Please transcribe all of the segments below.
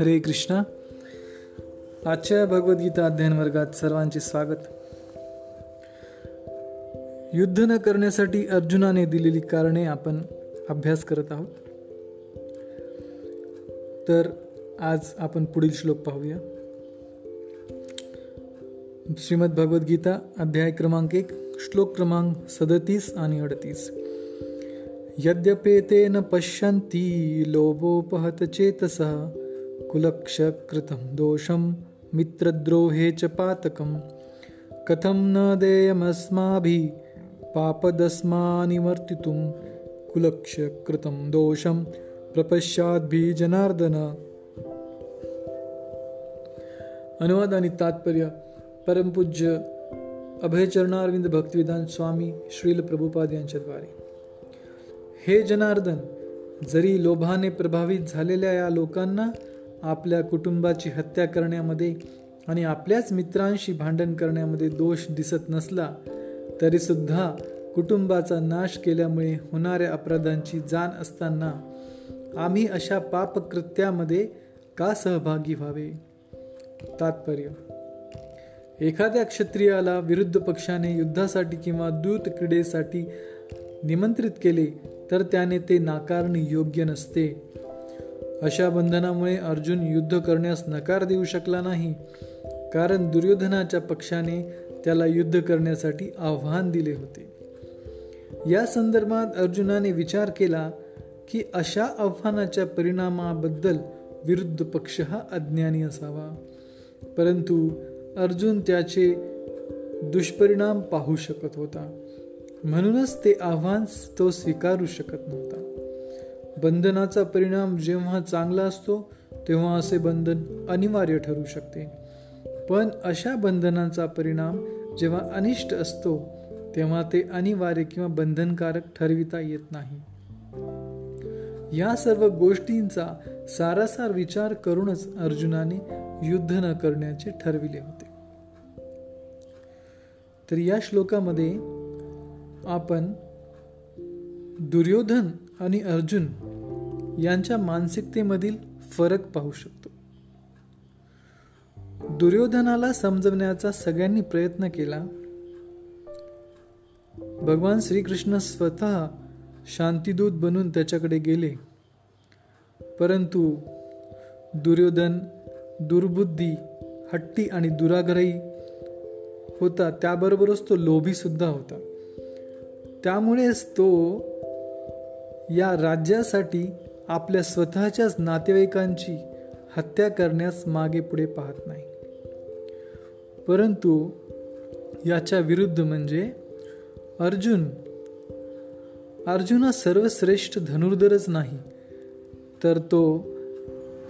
हरे कृष्णा. आजच्या भगवद्गीता अध्ययन वर्गात सर्वांचे स्वागत. युद्ध न करण्यासाठी अर्जुनाने दिलेली कारणे आपण अभ्यास करत आहोत. तर आज आपण पुढील श्लोक पाहूया. श्रीमद भगवद्गीता अध्याय क्रमांक एक श्लोक क्रमांक सदतीस आणि अडतीस. यद्यपेतेन पश्यन्ति लोभोपहत चेतसः कुलक्षकृतं दोषं मित्रद्रोहे च पातकं। कथं न देयमस्माभिः पापदस्मानिवर्तितुं कुलक्षकृतं दोषं प्रपश्चाद्भिः जनार्दन अनुवाद आणि तात्पर्य परमपूज्य अभयचरणारविंद भक्तिविधान स्वामी श्रील प्रभुपाद यांच्याद्वारे हे जनार्दन जरी लोभाने प्रभावित झालेल्या या लोकांना आपल्या कुटुंबाची हत्या करण्यामध्ये आणि आपल्याच मित्रांशी भांडण करण्यामध्ये दोष दिसत नसला तरीसुद्धा कुटुंबाचा नाश केल्यामुळे होणाऱ्या अपराधांची जाण असताना आम्ही अशा पापकृत्यामध्ये का सहभागी व्हावे? तात्पर्य एखाद्या क्षत्रियाला विरुद्ध पक्षाने युद्धासाठी किंवा दूत क्रीडेसाठी निमंत्रित केले तर त्याने ते नाकारणे योग्य नसते. अशा बंधनामुळे अर्जुन युद्ध करण्यास नकार देऊ शकला नाही कारण दुर्योधनाच्या पक्षाने त्याला युद्ध करण्यासाठी आव्हान दिले होते. या संदर्भात अर्जुनाने विचार केला की अशा आव्हानाच्या परिणामाबद्दल विरुद्ध पक्ष हा अज्ञानी असावा. परंतु अर्जुन त्याचे दुष्परिणाम पाहू शकत होता. म्हणूनच ते आव्हान तो स्वीकारू शकत नव्हता. बंधनाचा परिणाम जेव्हा चांगला असतो तेव्हा असे बंधन अनिवार्य ठरू शकते. पण अशा बंधनाचा परिणाम जेव्हा अनिष्ट असतो तेव्हा ते अनिवार्य किंवा बंधनकारक ठरविता येत नाही. या सर्व गोष्टींचा सारासार विचार करूनच अर्जुनाने युद्ध न करण्याचे ठरविले होते. तर या श्लोकामध्ये आपण दुर्योधन आणि अर्जुन यांच्या मानसिकतेमधील फरक पाहू शकतो. दुर्योधनाला समजवण्याचा सगळ्यांनी प्रयत्न केला. भगवान श्रीकृष्ण स्वतः शांतीदूत बनून त्याच्याकडे गेले. परंतु दुर्योधन दुर्बुद्धी हट्टी आणि दुराग्रही होता त्याबरोबरच तो लोभी सुद्धा होता. त्यामुळेच तो या राज्यासाठी आपल्या स्वतःच्याच नातेवाईकांची हत्या करण्यास मागे पुढे पाहत नाही. परंतु याच्या विरुद्ध म्हणजे अर्जुन अर्जुन हा सर्वश्रेष्ठ धनुर्धरच नाही तर तो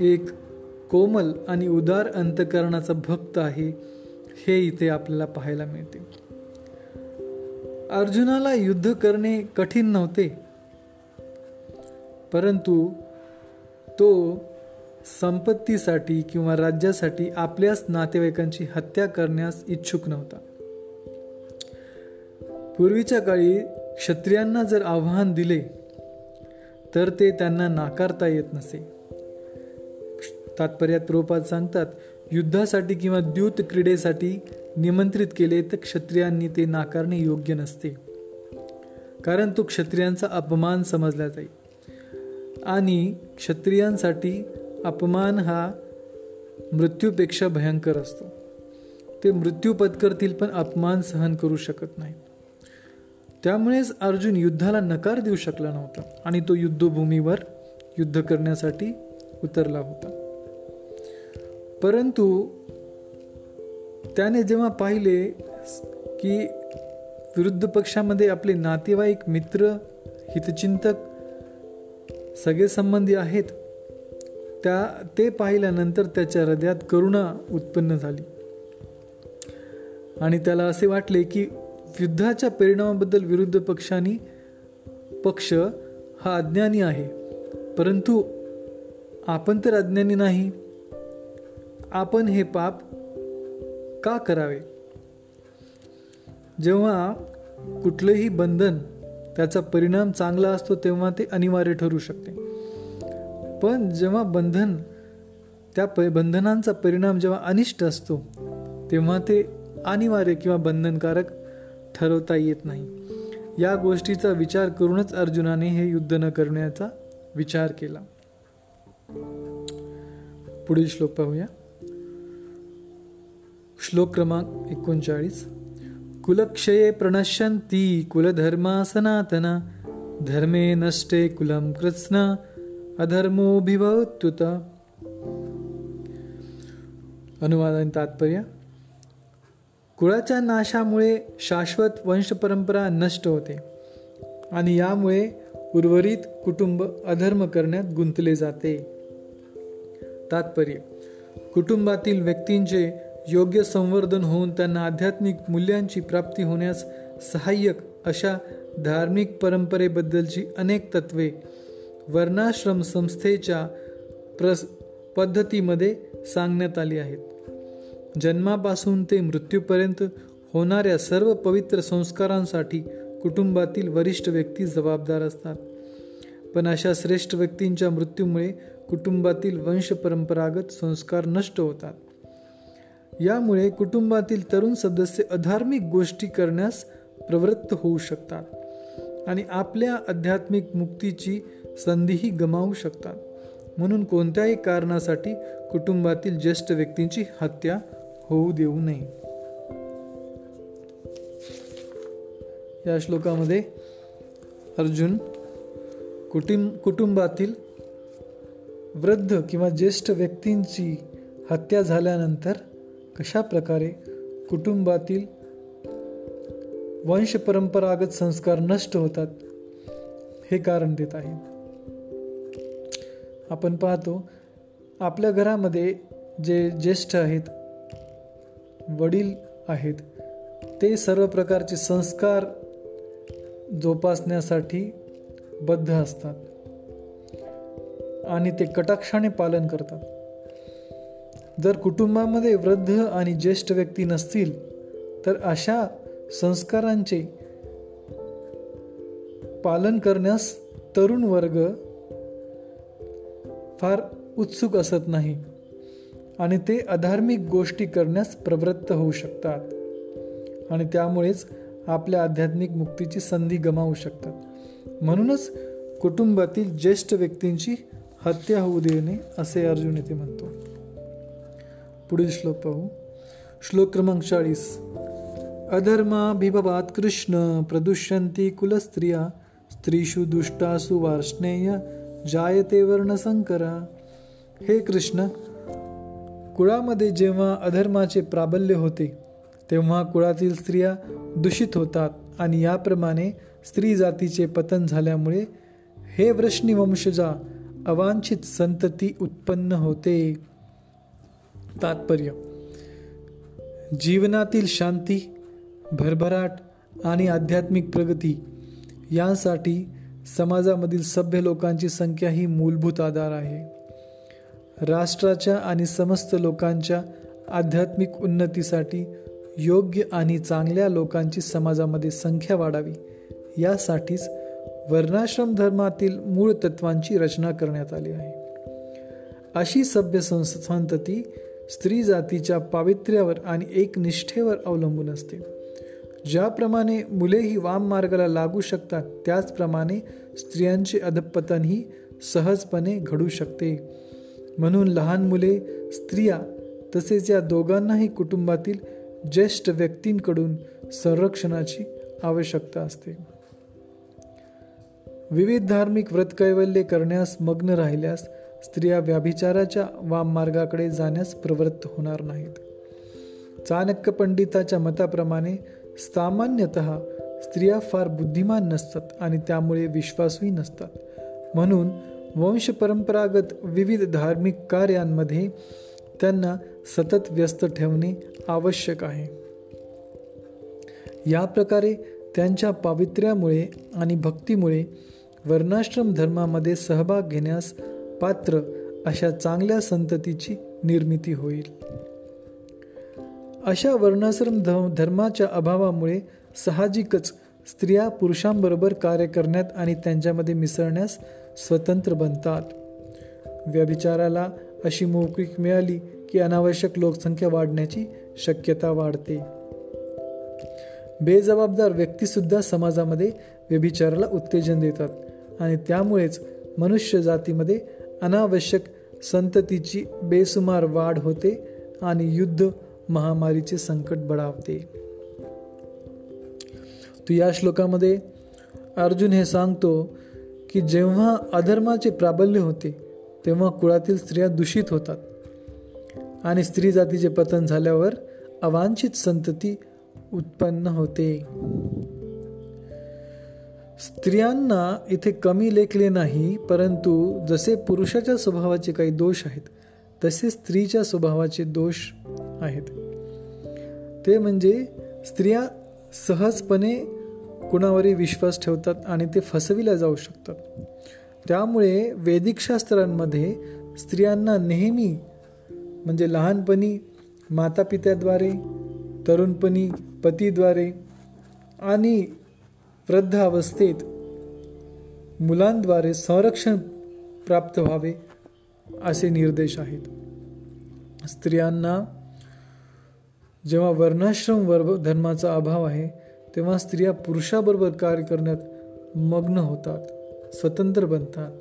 एक कोमल आणि उदार अंतकरणाचा भक्त आहे हे इथे आपल्याला पाहायला मिळते. अर्जुनाला युद्ध करणे कठीण नव्हते परंतु तो संपत्तीसाठी किंवा राज्यासाठी आपल्याच नातेवाईकांची हत्या करण्यास इच्छुक नव्हता. पूर्वीच्या काळी क्षत्रियांना जर आव्हान दिले तर ते त्यांना नाकारता येत नसे. तात्पर्यात रूपात सांगतात युद्धासाठी किंवा द्यूत क्रीडेसाठी निमंत्रित केले तर क्षत्रियांनी ते नाकारणे योग्य नसते. कारण तो क्षत्रियांचा अपमान समजला जाईल आणि क्षत्रियांसाठी अपमान हा मृत्यूपेक्षा भयंकर असतो. ते मृत्यू पत्करतील पण अपमान सहन करू शकत नाही त्यामुळेच अर्जुन युद्धाला नकार देऊ शकला नव्हता आणि तो युद्धभूमीवर युद्ध करण्यासाठी उतरला होता. परंतु त्याने जेव्हा पाहिले की विरुद्ध पक्षामध्ये आपले नातेवाईक मित्र हितचिंतक सगळे संबंधी आहेत त्या ते पाहिल्यानंतर त्याच्या हृदयात करुणा उत्पन्न झाली. आणि त्याला असे वाटले की युद्धाच्या परिणामाबद्दल विरुद्ध पक्षांनी पक्ष हा अज्ञानी आहे. परंतु आपण तर अज्ञानी नाही. आपण हे पाप का करावे? जेव्हा कुठलंही बंधन त्याचा परिणाम चांगला असतो तेव्हा ते अनिवार्य ठरू शकते. पण जेव्हा बंधन त्या प बंधनांचा परिणाम जेव्हा अनिष्ट असतो तेव्हा ते अनिवार्य किंवा बंधनकारक ठरवता येत नाही. या गोष्टीचा विचार करूनच अर्जुनाने हे युद्ध न करण्याचा विचार केला. पुढील श्लोक पाहूया. श्लोक क्रमांक एकोणचाळीस. कुलक्षये प्रणश्यन्ति कुलधर्मा सनातना धर्मे नष्टे कुलम कृत्स्न अधर्मोभिभवत्युत अनुवाद आणि तात्पर्य कुळाच्या नाशामुळे शाश्वत वंशपरंपरा नष्ट होते आणि यामुळे उर्वरित कुटुंब अधर्म करण्यात गुंतले जाते. तात्पर्य कुटुंबातील व्यक्तींचे योग्य संवर्धन होऊन त्यांना आध्यात्मिक मूल्यांची प्राप्ती होण्यास सहाय्यक अशा धार्मिक परंपरेबद्दलची अनेक तत्वे वर्णाश्रम संस्थेच्या प्रस पद्धतीमध्ये सांगण्यात आली आहेत. जन्मापासून ते मृत्यूपर्यंत होणाऱ्या सर्व पवित्र संस्कारांसाठी कुटुंबातील वरिष्ठ व्यक्ती जबाबदार असतात. पण अशा श्रेष्ठ व्यक्तींच्या मृत्यूमुळे कुटुंबातील वंश परंपरागत संस्कार नष्ट होतात. यामुळे कुटुंबातील तरुण सदस्य अधार्मिक गोष्टी करण्यास प्रवृत्त होऊ शकतात आणि आपल्या आध्यात्मिक मुक्तीची संधीही गमावू शकतात. म्हणून कोणत्याही कारणासाठी कुटुंबातील ज्येष्ठ व्यक्तींची हत्या होऊ देऊ नये. या श्लोकामध्ये अर्जुन कुटुंब कुटुंबातील वृद्ध किंवा ज्येष्ठ व्यक्तींची हत्या झाल्यानंतर कशा प्रकारे कुटुंबातील वंशपरंपरागत संस्कार नष्ट होतात हे कारण देत आहे. आपण पाहतो आपल्या घरामध्ये जे ज्येष्ठ आहेत वडील आहेत ते सर्व प्रकारचे संस्कार जोपासण्यासाठी बद्ध असतात आणि ते कटाक्षाने पालन करतात. जर कुटुंबामध्ये वृद्ध आणि ज्येष्ठ व्यक्ती नसतील तर अशा संस्कारांचे पालन करण्यास तरुण वर्ग फार उत्सुक असत नाही आणि ते अधार्मिक गोष्टी करण्यास प्रवृत्त होऊ शकतात आणि त्यामुळेच आपल्या आध्यात्मिक मुक्तीची संधी गमावू शकतात. म्हणूनच कुटुंबातील ज्येष्ठ व्यक्तींची हत्या होऊ देणे असे अर्जुन येथे म्हणतो. पुढील श्लोक पाहू. श्लोक क्रमांक चाळीस. अधर्माभिभवात कृष्ण प्रदुष्यंती कुलस्त्रिया स्त्रीषु दुष्टासु वार्ष्णेय जायते वर्णसंकरा। हे कृष्ण कुळामध्ये जेव्हा अधर्माचे प्राबल्य होते तेव्हा कुळातील स्त्रिया दूषित होतात आणि याप्रमाणे स्त्री जातीचे पतन झाल्यामुळे हे वृष्णी वंशजा अवांछित संतती उत्पन्न होते. तात्पर्य. जीवनातील शांती भरभराट आणि आध्यात्मिक प्रगती यांसाठी समाजामधील सभ्य लोकांची संख्या ही मूलभूत आधार आहे. राष्ट्राच्या आणि समस्त लोकांच्या आध्यात्मिक उन्नतीसाठी योग्य आणि चांगल्या लोकांची समाजामध्ये संख्या वाढावी यासाठीच वर्णाश्रम धर्मातील मूळ तत्वांची रचना करण्यात आली आहे. अशी सभ्य संतती स्त्री जातीच्या पावित्र्यावर आणि एकनिष्ठेवर अवलंबून असते. ज्याप्रमाणे मुलेही वाम मार्गाला लागू शकतात त्याचप्रमाणे स्त्रियांचे अधपतनही सहजपणे घडू शकते. म्हणून लहान मुले स्त्रिया तसेच या दोघांनाही कुटुंबातील ज्येष्ठ व्यक्तींकडून संरक्षणाची आवश्यकता असते. विविध धार्मिक व्रतकैवल्य करण्यास मग्न राहिल्यास स्त्रिया व्याभिचाराच्या वाम मार्गाकडे जाण्यास प्रवृत्त होणार नाहीत. चाणक्य पंडिताच्या मताप्रमाणे सामान्यतः स्त्रिया फार बुद्धिमान नसतात आणि त्यामुळे विश्वासही नसतात. म्हणून वंश परंपरागत विविध धार्मिक कार्यांमध्ये त्यांना सतत व्यस्त ठेवणे आवश्यक आहे. या प्रकारे त्यांच्या पावित्र्यामुळे आणि भक्तीमुळे वर्णाश्रम धर्मामध्ये सहभाग घेण्यास पात्र अशा चांगल्या संततीची निर्मिती होईल. अशा वर्णाश्रम धर्माच्या अभावामुळे साहजिकच स्त्रिया पुरुषांबरोबर कार्य करण्यात आणि त्यांच्यामध्ये मिसळण्यास स्वतंत्र बनतात. व्यभिचाराला अशी मोकळीक मिळाली की अनावश्यक लोकसंख्या वाढण्याची शक्यता वाढते. बेजबाबदार व्यक्तीसुद्धा समाजामध्ये व्यभिचाराला उत्तेजन देतात आणि त्यामुळेच मनुष्य जातीमध्ये अनावश्यक संततीची बेसुमार वाढ होते आणि युद्ध महामारीचे संकट बढावते. तू या श्लोकामध्ये अर्जुन हे सांगतो की जेव्हा अधर्माचे प्राबल्य होते तेव्हा कुळातील स्त्रिया दूषित होतात. आणि स्त्री जातीचे पतन झाल्यावर अवांछित संतती उत्पन्न होते. स्त्रियांना इथे कमी लेखले नाही परंतु जसे पुरुषाच्या स्वभावाचे काही दोष आहेत तसे स्त्रीच्या स्वभावाचे दोष आहेत. ते म्हणजे स्त्रिया सहजपणे कुणावरही विश्वास ठेवतात आणि ते फसविल्या जाऊ शकतात. त्यामुळे वैदिक शास्त्रांमध्ये स्त्रियांना नेहमी म्हणजे लहानपणी मातापित्याद्वारे तरुणपणी पतीद्वारे आणि वृद्ध अवस्थेत मुलांद्वारे संरक्षण प्राप्त व्हावे असे निर्देश आहेत. स्त्रियांना जेव्हा वर्णाश्रम वर्ग धर्माचा अभाव आहे तेव्हा स्त्रिया पुरुषाबरोबर कार्य करण्यात मग्न होतात स्वतंत्र बनतात.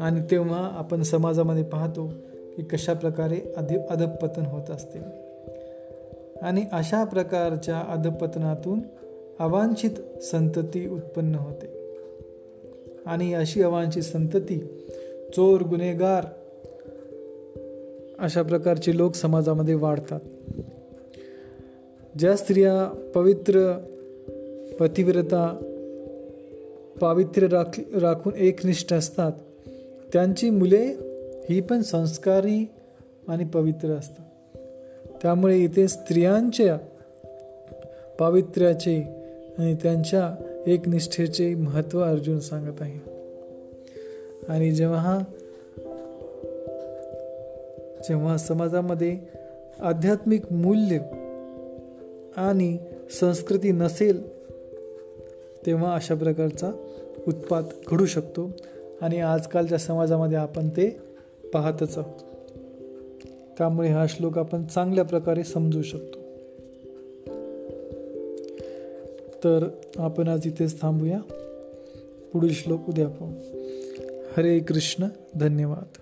आणि तेव्हा आपण समाजामध्ये पाहतो की कशा प्रकारे अधि अधपतन होत असते. आणि अशा प्रकारच्या अधपतनातून अवांछित संतती उत्पन्न होते. आणि अशी अवांछित संतती चोर गुन्हेगार अशा प्रकारचे लोक समाजामध्ये वाढतात. ज्या स्त्रिया पवित्र पतिव्रता पावित्र्य राख राखून एकनिष्ठ असतात त्यांची मुले ही पण संस्कारी आणि पवित्र असतात. त्यामुळे इथे स्त्रियांच्या पावित्र्याचे आणि त्यांच्या एकनिष्ठेचे महत्त्व अर्जुन सांगत आहे. आणि जेव्हा जेव्हा समाजामध्ये आध्यात्मिक मूल्य आणि संस्कृती नसेल तेव्हा अशा प्रकारचा उत्पाद घडू शकतो. आणि आजकालच्या समाजामध्ये आपण ते पाहतच आहोत. त्यामुळे हा श्लोक आपण चांगल्या प्रकारे समजू शकतो. तर आपण आज इथेच थांबूया. पुढील श्लोक उद्या पाहू हरे कृष्ण धन्यवाद.